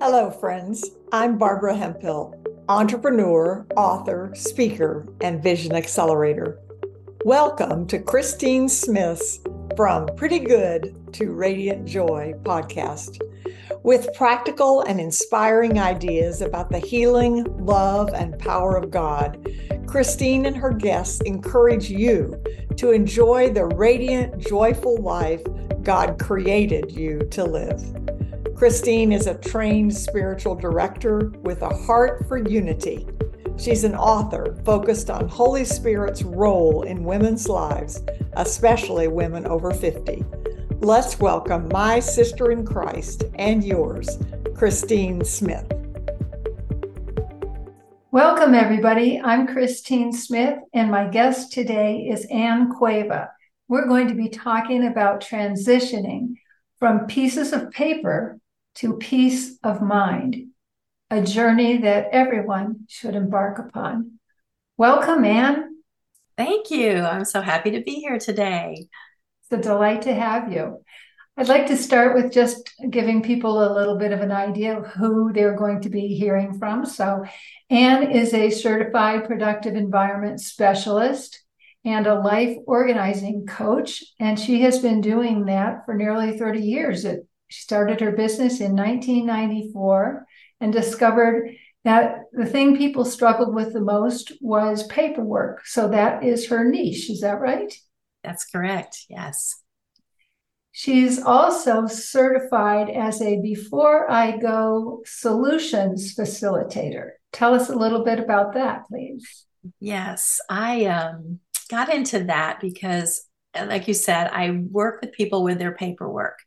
Hello, friends. I'm Barbara Hemphill, entrepreneur, author, speaker, and vision accelerator. Welcome to Christine Smith's From Pretty Good to Radiant Joy podcast with practical and inspiring ideas about the healing, love, and power of God. Christine and her guests encourage you to enjoy the radiant, joyful life God created you to live. Christine is a trained spiritual director with a heart for unity. She's an author focused on Holy Spirit's role in women's lives, especially women over 50. Let's welcome my sister in Christ and yours, Christine Smith. Welcome, everybody. I'm Christine Smith, and my guest today is Ann Cueva. We're going to be talking about transitioning from pieces of paper to peace of mind, a journey that everyone should embark upon. Welcome, Ann. Thank you. I'm so happy to be here today. It's a delight to have you. I'd like to start with just giving people a little bit of an idea of who they're going to be hearing from. So, Ann is a certified productive environment specialist and a life organizing coach, and she has been doing that for nearly 30 years at she started her business in 1994 and discovered that the thing people struggled with the most was paperwork. So that is her niche. Is that right? That's correct. Yes. She's also certified as a Before I Go solutions facilitator. Tell us a little bit about that, please. Yes, I um, got into that because, like you said, I work with people with their paperwork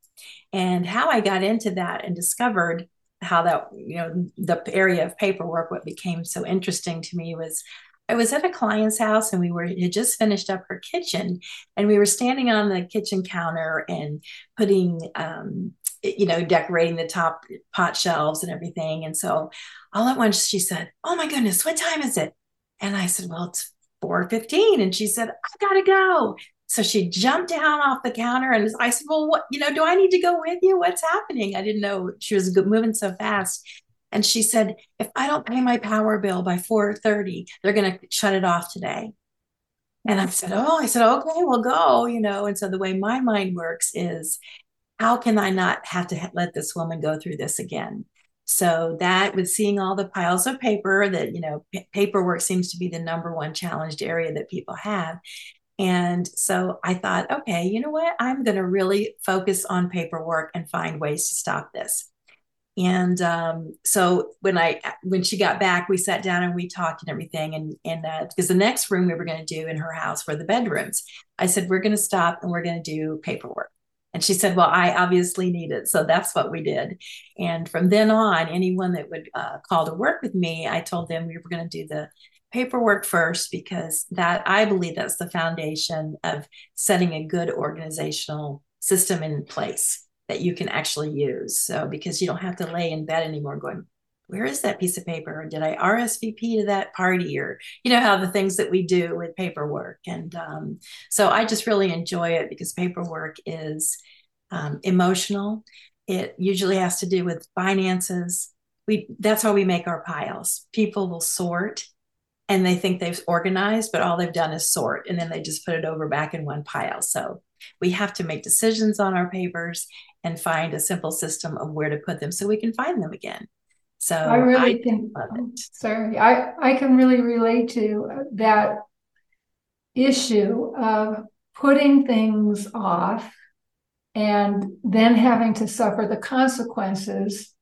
and how I got into that and discovered how that you know the area of paperwork what became so interesting to me was I was at a client's house and we were had just finished up her kitchen and we were standing on the kitchen counter and putting um, you know decorating the top pot shelves and everything. And so all at once she said oh my goodness what time is it? And I said well it's 4:15 and she said I got to go so she jumped down off the counter and I said, Well, what, you know, do I need to go with you? What's happening? I didn't know she was moving so fast. And she said, If I don't pay my power bill by 4:30, they're going to shut it off today. And I said, Oh, I said, okay, we'll go, you know. And so the way my mind works is, how can I not have to let this woman go through this again? So that with seeing all the piles of paper that, you know, p- paperwork seems to be the number one challenged area that people have. And so I thought, okay, you know what? I'm going to really focus on paperwork and find ways to stop this. And um, so when I when she got back, we sat down and we talked and everything. And and uh, because the next room we were going to do in her house were the bedrooms, I said we're going to stop and we're going to do paperwork. And she said, Well, I obviously need it. So that's what we did. And from then on, anyone that would uh, call to work with me, I told them we were going to do the paperwork first because that I believe that's the foundation of setting a good organizational system in place that you can actually use. So because you don't have to lay in bed anymore going, where is that piece of paper? Did I RSVP to that party? Or you know how the things that we do with paperwork. And um, so I just really enjoy it because paperwork is um, emotional. It usually has to do with finances. We that's how we make our piles. People will sort and they think they've organized, but all they've done is sort and then they just put it over back in one pile. So we have to make decisions on our papers and find a simple system of where to put them so we can find them again. So I really I can, sorry, I, I can really relate to that issue of putting things off and then having to suffer the consequences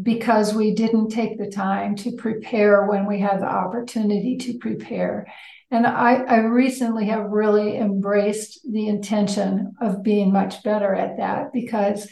because we didn't take the time to prepare when we had the opportunity to prepare. And I, I recently have really embraced the intention of being much better at that because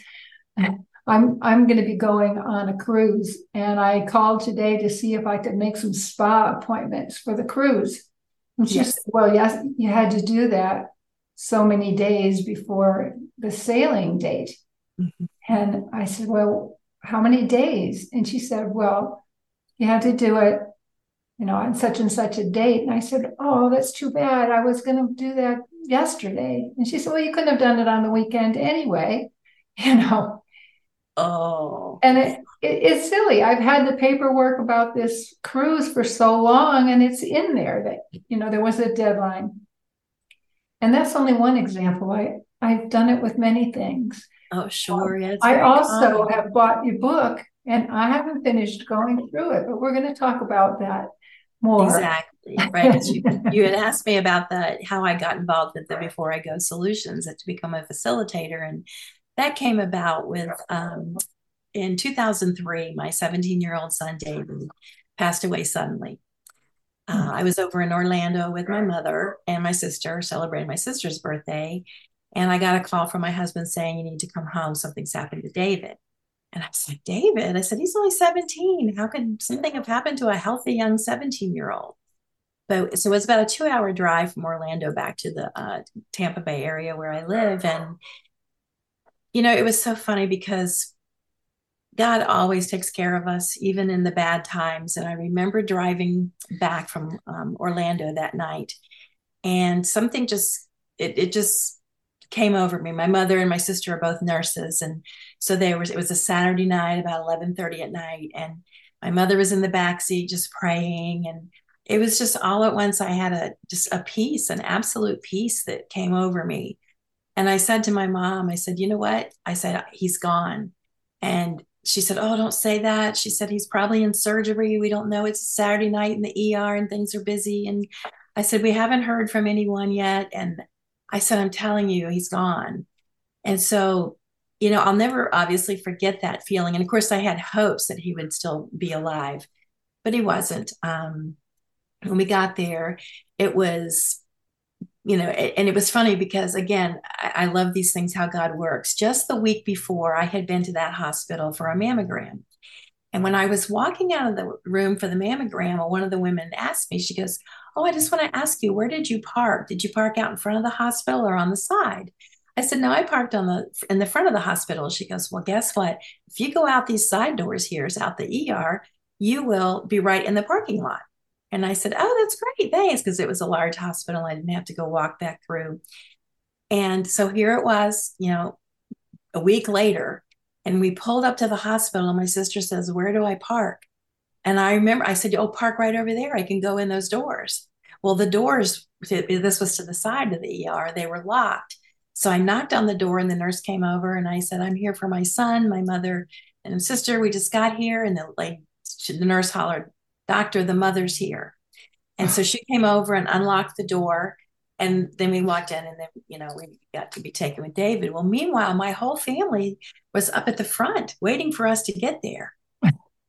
I'm I'm going to be going on a cruise, and I called today to see if I could make some spa appointments for the cruise. And she yes. said, "Well, yes, you had to do that so many days before the sailing date." Mm-hmm. And I said, "Well, how many days? And she said, well, you had to do it, you know, on such and such a date. And I said, oh, that's too bad. I was going to do that yesterday. And she said, well, you couldn't have done it on the weekend anyway, you know. Oh. And it, it, it's silly. I've had the paperwork about this cruise for so long, and it's in there that, you know, there was a deadline. And that's only one example. I, I've done it with many things. Oh, sure. Yeah, I also common. have bought your book and I haven't finished going through it, but we're going to talk about that more. Exactly. Right. you, you had asked me about that, how I got involved with the Before I Go Solutions to become a facilitator. And that came about with um, in 2003, my 17 year old son, David, passed away suddenly. Uh, I was over in Orlando with my mother and my sister, celebrating my sister's birthday. And I got a call from my husband saying, You need to come home. Something's happened to David. And I was like, David, I said, he's only 17. How could something have happened to a healthy young 17 year old? But so it was about a two hour drive from Orlando back to the uh, Tampa Bay area where I live. And, you know, it was so funny because God always takes care of us, even in the bad times. And I remember driving back from um, Orlando that night, and something just, it, it just came over me. My mother and my sister are both nurses, and so there was. It was a Saturday night, about eleven thirty at night, and my mother was in the back seat just praying, and it was just all at once. I had a just a peace, an absolute peace that came over me, and I said to my mom, I said, "You know what?" I said, "He's gone," and she said, "Oh, don't say that." She said, "He's probably in surgery. We don't know. It's Saturday night in the ER, and things are busy." And I said, "We haven't heard from anyone yet." And I said, I'm telling you, he's gone. And so, you know, I'll never obviously forget that feeling. And of course, I had hopes that he would still be alive, but he wasn't. Um, when we got there, it was, you know, and it was funny because, again, I, I love these things, how God works. Just the week before, I had been to that hospital for a mammogram. And when I was walking out of the room for the mammogram, one of the women asked me, she goes, Oh, I just want to ask you, where did you park? Did you park out in front of the hospital or on the side? I said, No, I parked on the in the front of the hospital. She goes, Well, guess what? If you go out these side doors here, is out the ER, you will be right in the parking lot. And I said, Oh, that's great. Thanks. Because it was a large hospital. I didn't have to go walk back through. And so here it was, you know, a week later, and we pulled up to the hospital. And my sister says, Where do I park? And I remember I said, Oh, park right over there. I can go in those doors. Well, the doors, this was to the side of the ER, they were locked. So I knocked on the door and the nurse came over and I said, I'm here for my son, my mother, and sister. We just got here. And the, like, the nurse hollered, Doctor, the mother's here. And so she came over and unlocked the door. And then we walked in and then, you know, we got to be taken with David. Well, meanwhile, my whole family was up at the front waiting for us to get there.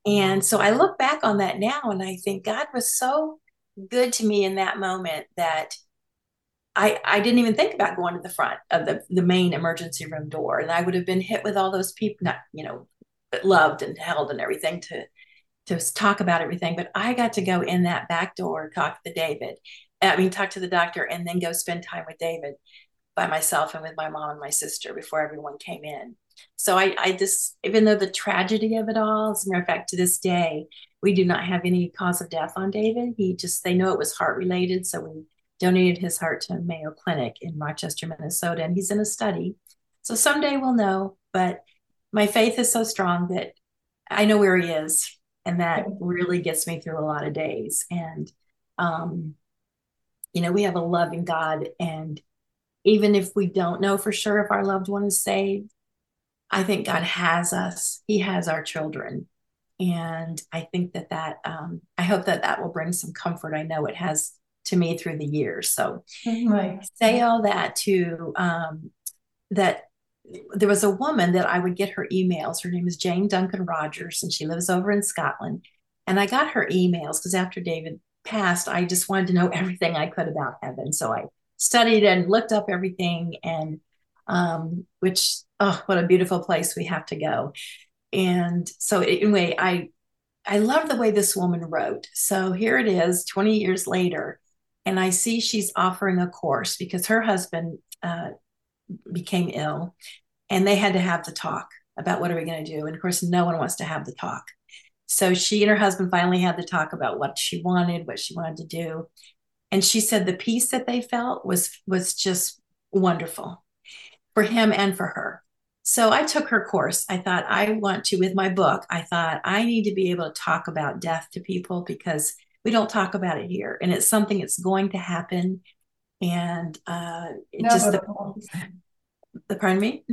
And so I look back on that now and I think God was so good to me in that moment that I, I didn't even think about going to the front of the, the main emergency room door. And I would have been hit with all those people, not, you know, but loved and held and everything to, to talk about everything. But I got to go in that back door, talk to David, I mean, talk to the doctor and then go spend time with David by myself and with my mom and my sister before everyone came in. So I, I just, even though the tragedy of it all, as a matter of fact, to this day, we do not have any cause of death on David. He just, they know it was heart related. So we donated his heart to Mayo Clinic in Rochester, Minnesota, and he's in a study. So someday we'll know. But my faith is so strong that I know where he is. And that really gets me through a lot of days. And, um, you know, we have a loving God. And even if we don't know for sure if our loved one is saved, I think God has us. He has our children. And I think that that, um, I hope that that will bring some comfort. I know it has to me through the years. So right. say all that to, um, that there was a woman that I would get her emails. Her name is Jane Duncan Rogers, and she lives over in Scotland. And I got her emails because after David passed, I just wanted to know everything I could about heaven. So I studied and looked up everything and um, which oh, what a beautiful place we have to go. And so anyway, I I love the way this woman wrote. So here it is, 20 years later, and I see she's offering a course because her husband uh, became ill, and they had to have the talk about what are we going to do. And of course, no one wants to have the talk. So she and her husband finally had the talk about what she wanted, what she wanted to do. And she said the peace that they felt was was just wonderful for him and for her. So I took her course. I thought I want to, with my book, I thought I need to be able to talk about death to people because we don't talk about it here. And it's something that's going to happen. And uh, it just the, the, pardon me?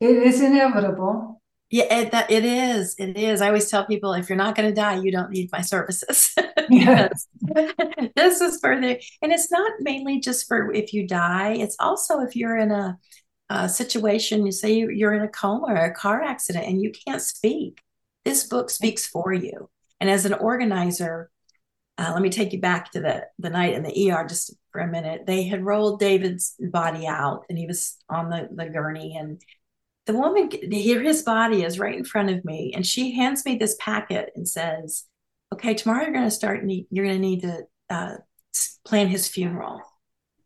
It is inevitable. Yeah, it, that it is. It is. I always tell people if you're not going to die, you don't need my services. yes. this is for the, and it's not mainly just for if you die. It's also if you're in a uh, situation, you say you're in a coma or a car accident and you can't speak, this book speaks for you. And as an organizer, uh, let me take you back to the, the night in the ER just for a minute. They had rolled David's body out and he was on the, the gurney. And the woman, here his body is right in front of me. And she hands me this packet and says, Okay, tomorrow you're going to start, need, you're going to need to uh, plan his funeral.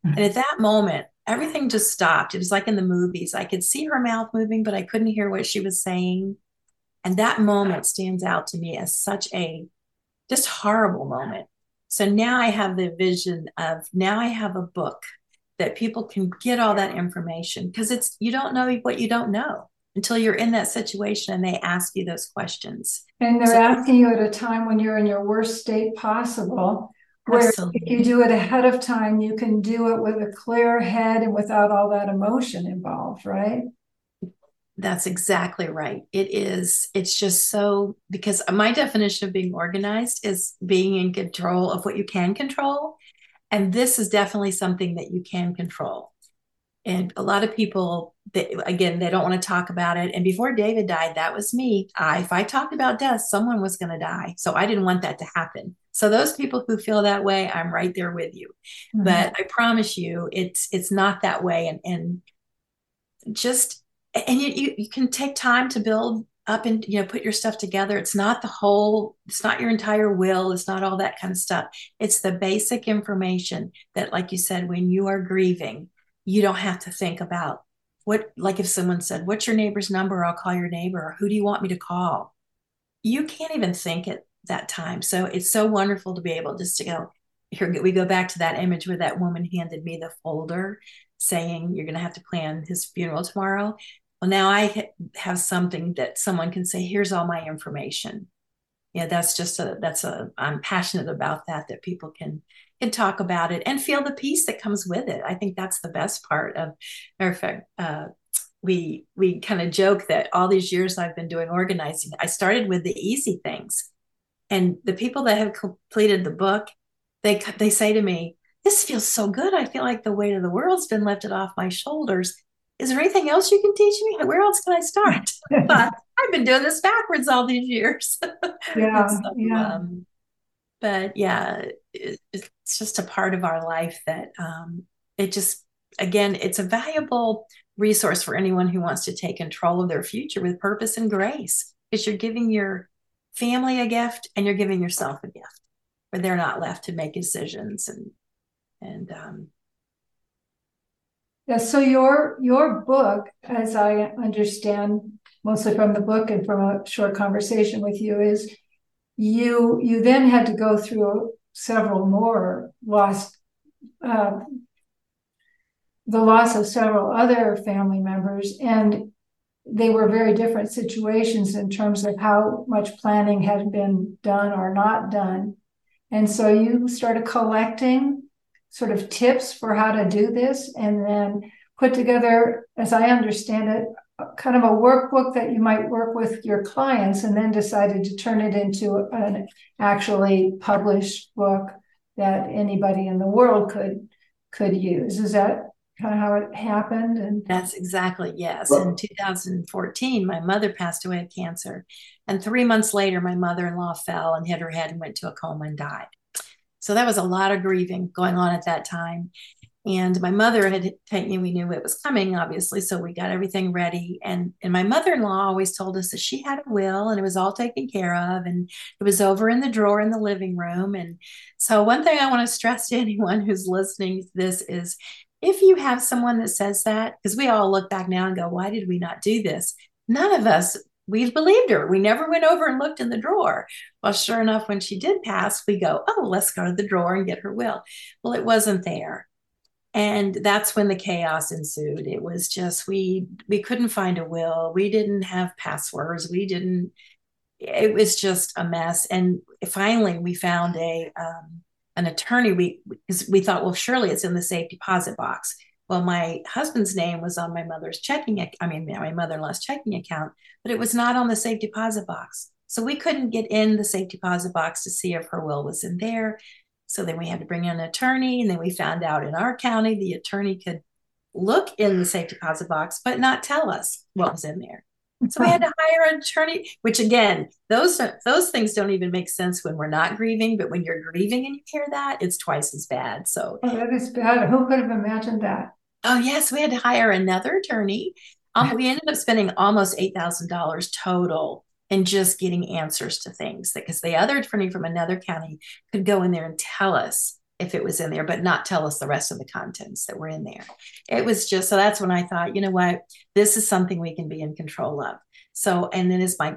Mm-hmm. And at that moment, everything just stopped. It was like in the movies. I could see her mouth moving, but I couldn't hear what she was saying. And that moment stands out to me as such a just horrible moment. So now I have the vision of now I have a book that people can get all that information because it's you don't know what you don't know until you're in that situation and they ask you those questions. And they're so, asking you at a time when you're in your worst state possible. Where Absolutely. if you do it ahead of time, you can do it with a clear head and without all that emotion involved, right? That's exactly right. It is, it's just so because my definition of being organized is being in control of what you can control. And this is definitely something that you can control. And a lot of people, they, again, they don't want to talk about it. And before David died, that was me. I, if I talked about death, someone was going to die. So I didn't want that to happen. So those people who feel that way, I'm right there with you. Mm-hmm. But I promise you, it's it's not that way. And and just and you, you you can take time to build up and you know put your stuff together. It's not the whole. It's not your entire will. It's not all that kind of stuff. It's the basic information that, like you said, when you are grieving, you don't have to think about what. Like if someone said, "What's your neighbor's number?" I'll call your neighbor. Or, Who do you want me to call? You can't even think at that time. So it's so wonderful to be able just to go here. We go back to that image where that woman handed me the folder saying, You're going to have to plan his funeral tomorrow. Well, now I have something that someone can say, Here's all my information. Yeah, that's just a, that's a, I'm passionate about that, that people can can talk about it and feel the peace that comes with it. I think that's the best part of, matter of fact, uh, we we kind of joke that all these years I've been doing organizing, I started with the easy things and the people that have completed the book, they they say to me, "This feels so good. I feel like the weight of the world's been lifted off my shoulders." Is there anything else you can teach me? Where else can I start? but I've been doing this backwards all these years. Yeah, so, yeah. Um, but yeah, it, it's just a part of our life that um, it just again, it's a valuable resource for anyone who wants to take control of their future with purpose and grace. Because you're giving your family a gift and you're giving yourself a gift where they're not left to make decisions and and um yeah so your your book as i understand mostly from the book and from a short conversation with you is you you then had to go through several more lost uh, the loss of several other family members and they were very different situations in terms of how much planning had been done or not done. And so you started collecting sort of tips for how to do this and then put together, as I understand it, kind of a workbook that you might work with your clients and then decided to turn it into an actually published book that anybody in the world could could use. Is that kind of how it happened? And that's exactly yes. In 2014 my mother passed away of cancer. And three months later my mother-in-law fell and hit her head and went to a coma and died so that was a lot of grieving going on at that time. And my mother had taken we knew it was coming obviously so we got everything ready. And and my mother-in-law always told us that she had a will and it was all taken care of and it was over in the drawer in the living room. And so one thing i want to stress to anyone who's listening to this is if you have someone that says that, because we all look back now and go, why did we not do this? None of us, we believed her. We never went over and looked in the drawer. Well, sure enough, when she did pass, we go, oh, let's go to the drawer and get her will. Well, it wasn't there. and that's when the chaos ensued it was just we we couldn't find a will we didn't have passwords we didn't it was just a mess and finally we found a um, an attorney we because we thought well surely it's in the safe deposit box well my husband's name was on my mother's checking i mean my mother-in-law's checking account but it was not on the safe deposit box so we couldn't get in the safe deposit box to see if her will was in there so then we had to bring in an attorney. And then we found out in our county, the attorney could look in the safe deposit box, but not tell us what was in there. So we had to hire an attorney, which again, those those things don't even make sense when we're not grieving, but when you're grieving and you hear that, it's twice as bad. So oh, that is bad. Who could have imagined that? Oh yes, we had to hire another attorney. Um, we ended up spending almost eight thousand dollars total in just getting answers to things because the other attorney from another county could go in there and tell us if it was in there, but not tell us the rest of the contents that were in there. It was just so that's when I thought, you know what, this is something we can be in control of. So, and then as my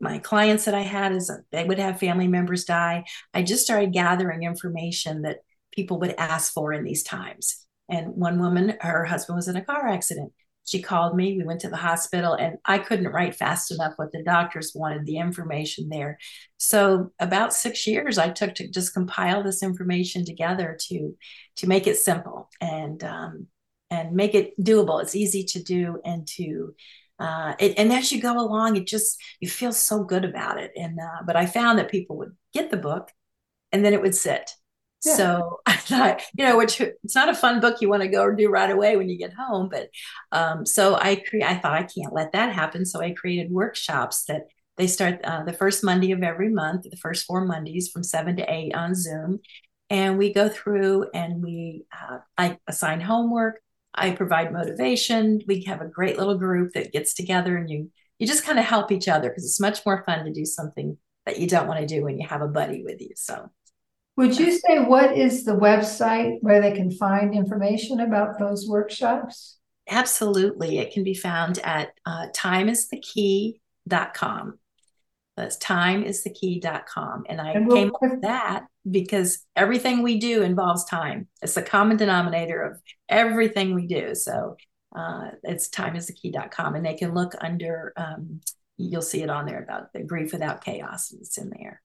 my clients that I had is they would have family members die. I just started gathering information that people would ask for in these times. And one woman, her husband was in a car accident. She called me we went to the hospital and i couldn't write fast enough what the doctors wanted the information there. So about six years i took to just compile this information together to to make it simple and um, and make it doable. It's easy to do and to uh, it, and as you go along it just you feel so good about it. And uh, but i found that people would get the book and then it would sit yeah. So I thought, you know, which it's not a fun book you want to go do right away when you get home. But um, so I cre- I thought I can't let that happen. So I created workshops that they start uh, the first Monday of every month, the first four Mondays from seven to eight on Zoom, and we go through and we uh, I assign homework. I provide motivation. We have a great little group that gets together and you you just kind of help each other because it's much more fun to do something that you don't want to do when you have a buddy with you. So would you say what is the website where they can find information about those workshops? Absolutely. It can be found at uh, timeisthekey.com. That's timeisthekey.com. And I and we'll came up with that because everything we do involves time. It's the common denominator of everything we do. So uh, it's timeisthekey.com. And they can look under, um, you'll see it on there about the grief without chaos. It's in there.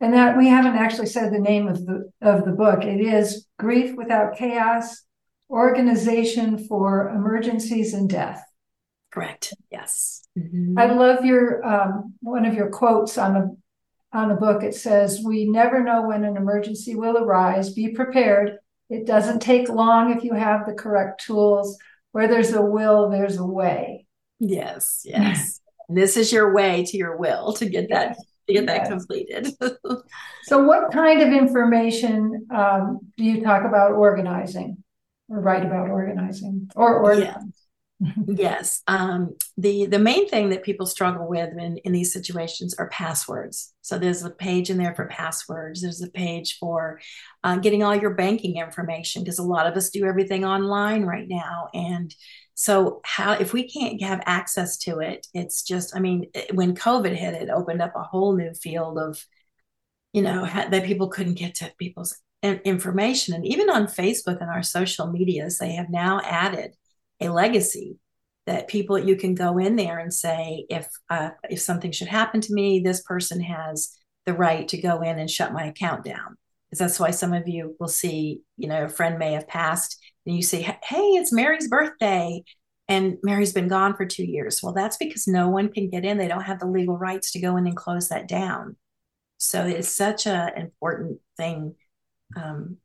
And that we haven't actually said the name of the of the book. It is Grief Without Chaos: Organization for Emergencies and Death. Correct. Yes. Mm-hmm. I love your um, one of your quotes on the on the book. It says, "We never know when an emergency will arise. Be prepared. It doesn't take long if you have the correct tools. Where there's a will, there's a way." Yes. Yes. this is your way to your will to get that to get that completed. so, what kind of information um, do you talk about organizing or write about organizing or organizing? Yeah. yes. Um, the the main thing that people struggle with in, in these situations are passwords. So there's a page in there for passwords. There's a page for uh, getting all your banking information because a lot of us do everything online right now, and so how if we can't have access to it, it's just I mean when COVID hit, it opened up a whole new field of you know that people couldn't get to people's information, and even on Facebook and our social medias, they have now added a legacy that people you can go in there and say if uh, if something should happen to me, this person has the right to go in and shut my account down. Because that's why some of you will see, you know, a friend may have passed and you say, hey, it's Mary's birthday. And Mary's been gone for two years. Well, that's because no one can get in. They don't have the legal rights to go in and close that down. So it's such an important thing um,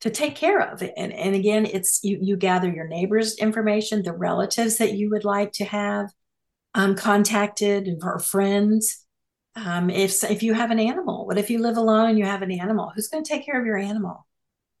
to take care of. And, and again, it's you, you gather your neighbors' information, the relatives that you would like to have um, contacted, or friends. Um, if if you have an animal, what if you live alone and you have an animal? Who's going to take care of your animal?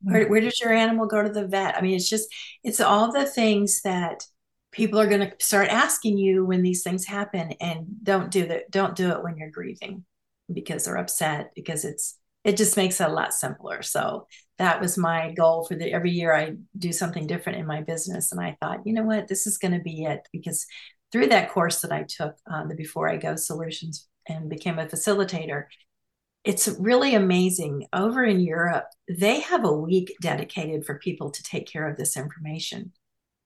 Where, mm-hmm. where does your animal go to the vet? I mean, it's just it's all the things that people are going to start asking you when these things happen, and don't do that. Don't do it when you're grieving because they're upset because it's it just makes it a lot simpler. So that was my goal for the every year I do something different in my business, and I thought, you know what, this is going to be it because through that course that I took, uh, the Before I Go Solutions and became a facilitator, it's really amazing. Over in Europe, they have a week dedicated for people to take care of this information.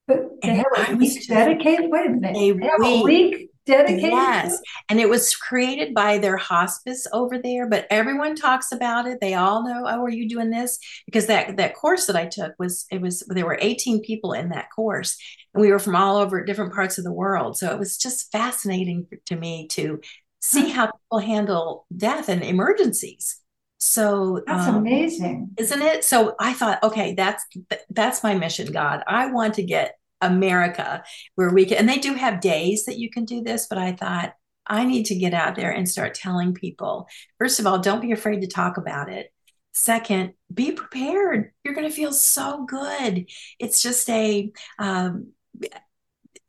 But they and have a week dedicated? Wait a minute. A they have week. a week dedicated? Yes. And it was created by their hospice over there, but everyone talks about it. They all know, oh, are you doing this? Because that that course that I took was it was there were 18 people in that course. And we were from all over different parts of the world. So it was just fascinating to me to see how people handle death and emergencies. So that's um, amazing, isn't it? So I thought, okay, that's that's my mission, God. I want to get America where we can, and they do have days that you can do this, but I thought I need to get out there and start telling people. First of all, don't be afraid to talk about it. Second, be prepared. You're going to feel so good. It's just a um,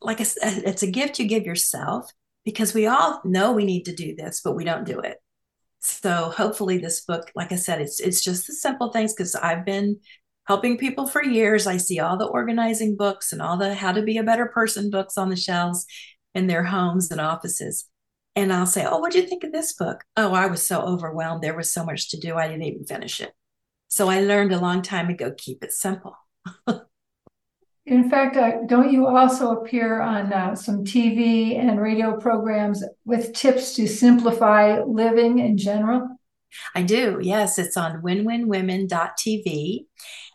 like a, it's a gift you give yourself because we all know we need to do this, but we don't do it. So hopefully this book, like I said, it's it's just the simple things because I've been helping people for years. I see all the organizing books and all the how to be a better person books on the shelves in their homes and offices. And I'll say, Oh, what do you think of this book? Oh, I was so overwhelmed. There was so much to do. I didn't even finish it. So I learned a long time ago keep it simple. In fact, uh, don't you also appear on uh, some TV and radio programs with tips to simplify living in general? I do. Yes, it's on winwinwomen.tv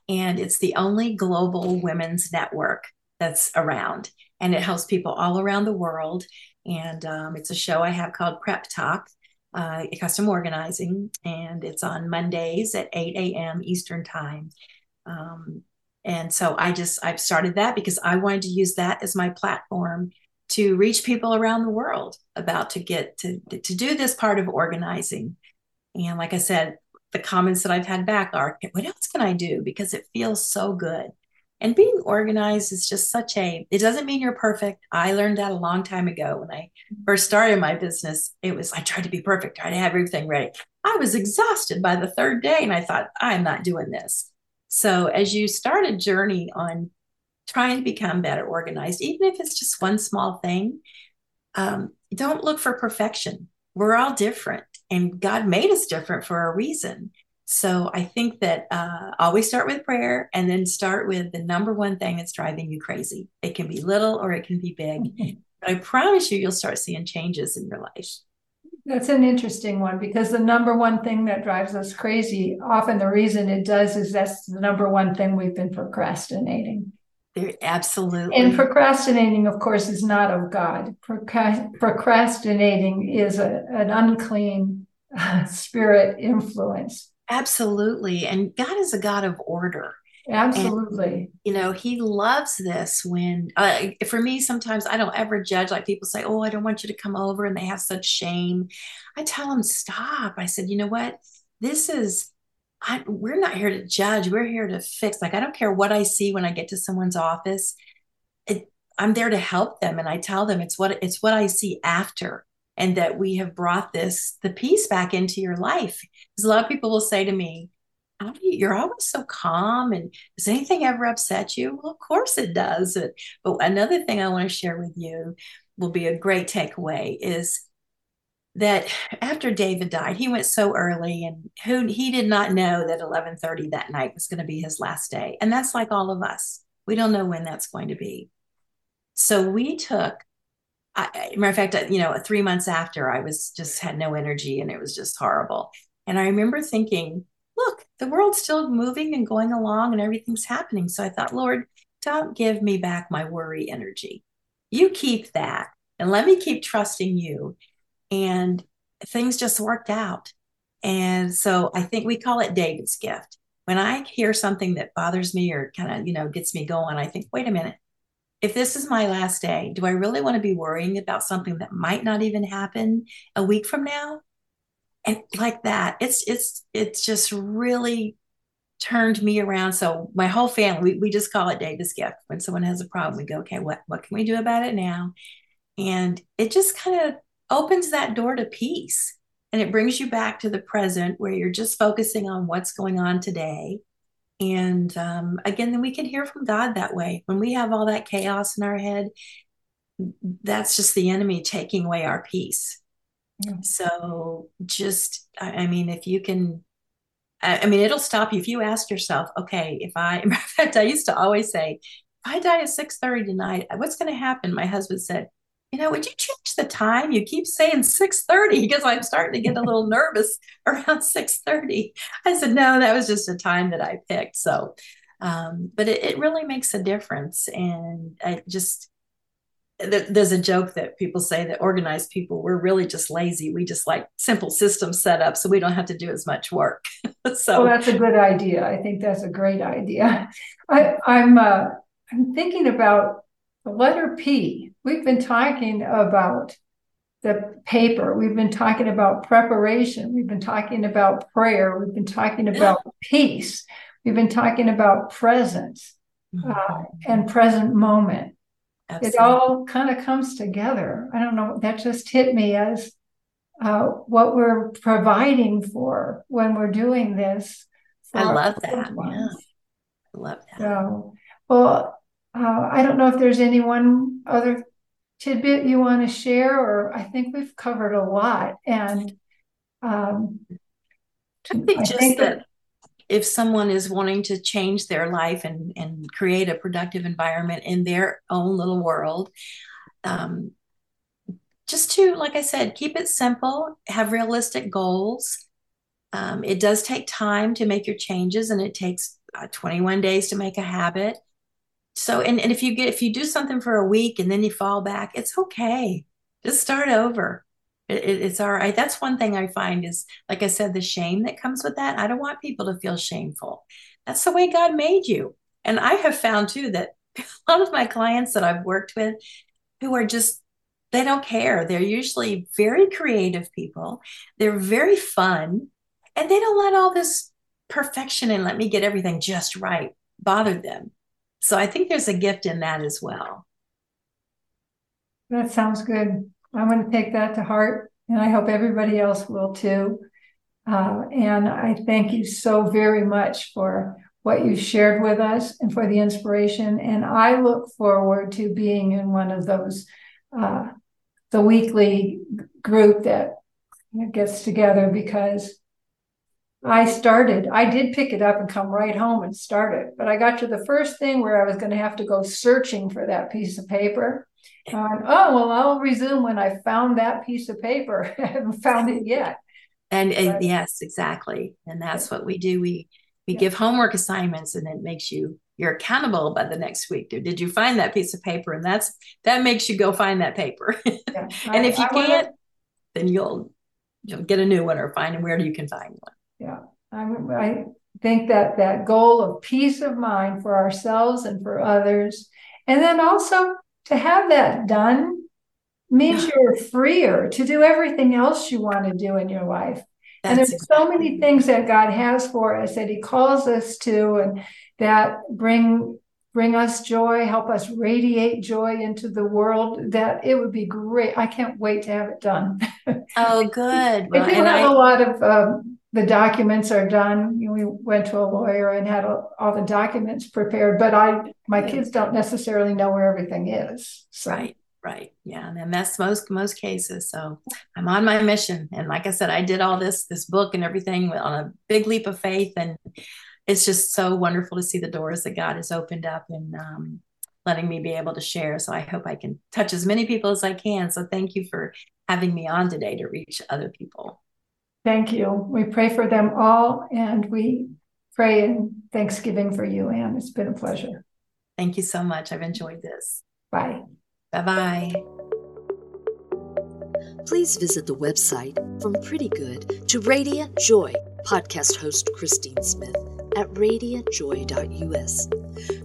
and it's the only global women's network that's around and it helps people all around the world and um, it's a show i have called PrepTalk uh, custom organizing and it's on mondays at 8 a.m eastern time um, and so i just i've started that because i wanted to use that as my platform to reach people around the world about to get to to do this part of organizing and like i said the comments that I've had back are, what else can I do? Because it feels so good. And being organized is just such a, it doesn't mean you're perfect. I learned that a long time ago when I mm-hmm. first started my business. It was, I tried to be perfect, tried to have everything ready. I was exhausted by the third day and I thought, I'm not doing this. So as you start a journey on trying to become better organized, even if it's just one small thing, um, don't look for perfection. We're all different and God made us different for a reason. So I think that uh, always start with prayer and then start with the number one thing that's driving you crazy. It can be little or it can be big. But I promise you, you'll start seeing changes in your life. That's an interesting one because the number one thing that drives us crazy, often the reason it does is that's the number one thing we've been procrastinating. They're absolutely. And procrastinating, of course, is not of God. procrastinating is a, an unclean spirit influence. Absolutely. And God is a God of order. Absolutely. And, you know, He loves this when, uh, for me, sometimes I don't ever judge. Like people say, Oh, I don't want you to come over. And they have such shame. I tell them, Stop. I said, You know what? This is I, we're not here to judge. We're here to fix. Like, I don't care what I see when I get to someone's office. It, I'm there to help them. And I tell them it's what, it's what I see after and that we have brought this, the peace back into your life. Because a lot of people will say to me, you're always so calm and does anything ever upset you well of course it does but another thing i want to share with you will be a great takeaway is that after David died, he went so early and who he did not know that 11:30 that night was going to be his last day. And that's like all of us. We don't know when that's going to be. So we took I, matter of fact, you know, three months after I was just had no energy and it was just horrible. And I remember thinking, the world's still moving and going along and everything's happening. So I thought, Lord, don't give me back my worry energy. You keep that and let me keep trusting you and things just worked out. And so I think we call it David's gift. When I hear something that bothers me or kind of, you know, gets me going, I think, wait a minute. If this is my last day, do I really want to be worrying about something that might not even happen a week from now? And like that, it's it's it's just really turned me around. So my whole family, we, we just call it David's gift. When someone has a problem, we go, okay, what what can we do about it now? And it just kind of opens that door to peace and it brings you back to the present where you're just focusing on what's going on today and um, again then we can hear from god that way when we have all that chaos in our head that's just the enemy taking away our peace So just, I mean, if you can, I mean, it'll stop you if you ask yourself, okay, if I, in fact, I used to always say, if I die at 6:30 tonight, what's going to happen? My husband said, you know, would you change the time? You keep saying 6:30 because I'm starting to get a little nervous around 6:30. I said, no, that was just a time that I picked. So, um, but it, it really makes a difference. And I just there's a joke that people say that organized people we're really just lazy. We just like simple systems set up so we don't have to do as much work. So well, that's a good idea. I think that's a great idea. I, i'm uh, i'm thinking about the letter p. We've been talking about the paper. We've been talking about preparation. We've been talking about prayer. We've been talking about peace. We've been talking about presence mm-hmm. uh, and present moment Absolutely. it all kind of comes together. I don't know. That just hit me as uh, what we're providing for when we're doing this. I love that. Yeah. I love that. So, well, uh, I don't know if there's any one other tidbit you want to share, or I think we've covered a lot. And um, I think I just think that if someone is wanting to change their life and, and create a productive environment in their own little world, um, just to, like I said, keep it simple, have realistic goals. Um, it does take time to make your changes, and it takes uh, 21 days to make a habit. So, and, and if you get if you do something for a week and then you fall back, it's okay. Just start over it, it's all right. That's one thing I find is, like I said, the shame that comes with that. I don't want people to feel shameful. That's the way God made you. And I have found too that a lot of my clients that I've worked with who are just, they don't care. They're usually very creative people, they're very fun, and they don't let all this perfection and let me get everything just right bother them. So I think there's a gift in that as well. That sounds good. I'm going to take that to heart, and I hope everybody else will too. Uh, and I thank you so very much for what you shared with us and for the inspiration. And I look forward to being in one of those, uh, the weekly group that gets together because I started, I did pick it up and come right home and start it. But I got to the first thing where I was going to have to go searching for that piece of paper. And, oh, well, I'll resume when I found that piece of paper. I haven't found it yet. And, and yes, exactly. And that's what we do. We we yeah. give homework assignments and it makes you you're accountable by the next week. Did you find that piece of paper? And that's that makes you go find that paper. Yeah. and I, if you I can't, wanna... then you'll you'll get a new one or find where you can find one. Yeah, I, I think that that goal of peace of mind for ourselves and for others, and then also to have that done means you're freer to do everything else you want to do in your life. That's and there's exactly. so many things that God has for us that He calls us to, and that bring bring us joy, help us radiate joy into the world. That it would be great. I can't wait to have it done. Oh, good. Well, I do have I... a lot of um, the documents are done. You know, we went to a lawyer and had a, all the documents prepared, but I my kids don't necessarily know where everything is. So. Right, right, yeah, and that's most most cases. So I'm on my mission, and like I said, I did all this this book and everything on a big leap of faith, and it's just so wonderful to see the doors that God has opened up and um, letting me be able to share. So I hope I can touch as many people as I can. So thank you for having me on today to reach other people. Thank you. We pray for them all and we pray in thanksgiving for you, Ann. It's been a pleasure. Thank you so much. I've enjoyed this. Bye. Bye bye. Please visit the website from Pretty Good to Radiant Joy, podcast host Christine Smith at radiantjoy.us.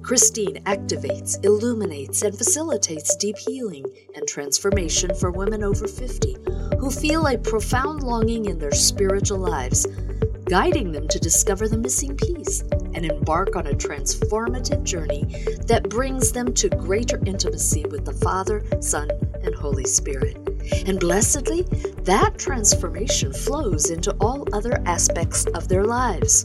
Christine activates, illuminates, and facilitates deep healing and transformation for women over 50 who feel a profound longing in their spiritual lives, guiding them to discover the missing piece and embark on a transformative journey that brings them to greater intimacy with the Father, Son, and Holy Spirit. And blessedly, that transformation flows into all other aspects of their lives.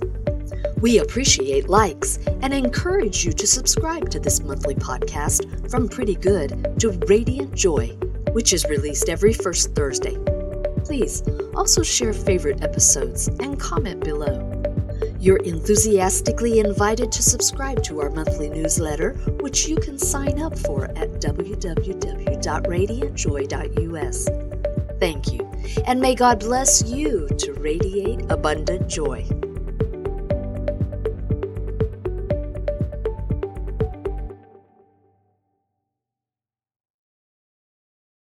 We appreciate likes and encourage you to subscribe to this monthly podcast from Pretty Good to Radiant Joy, which is released every first Thursday. Please also share favorite episodes and comment below. You're enthusiastically invited to subscribe to our monthly newsletter, which you can sign up for at www.radiantjoy.us. Thank you, and may God bless you to radiate abundant joy.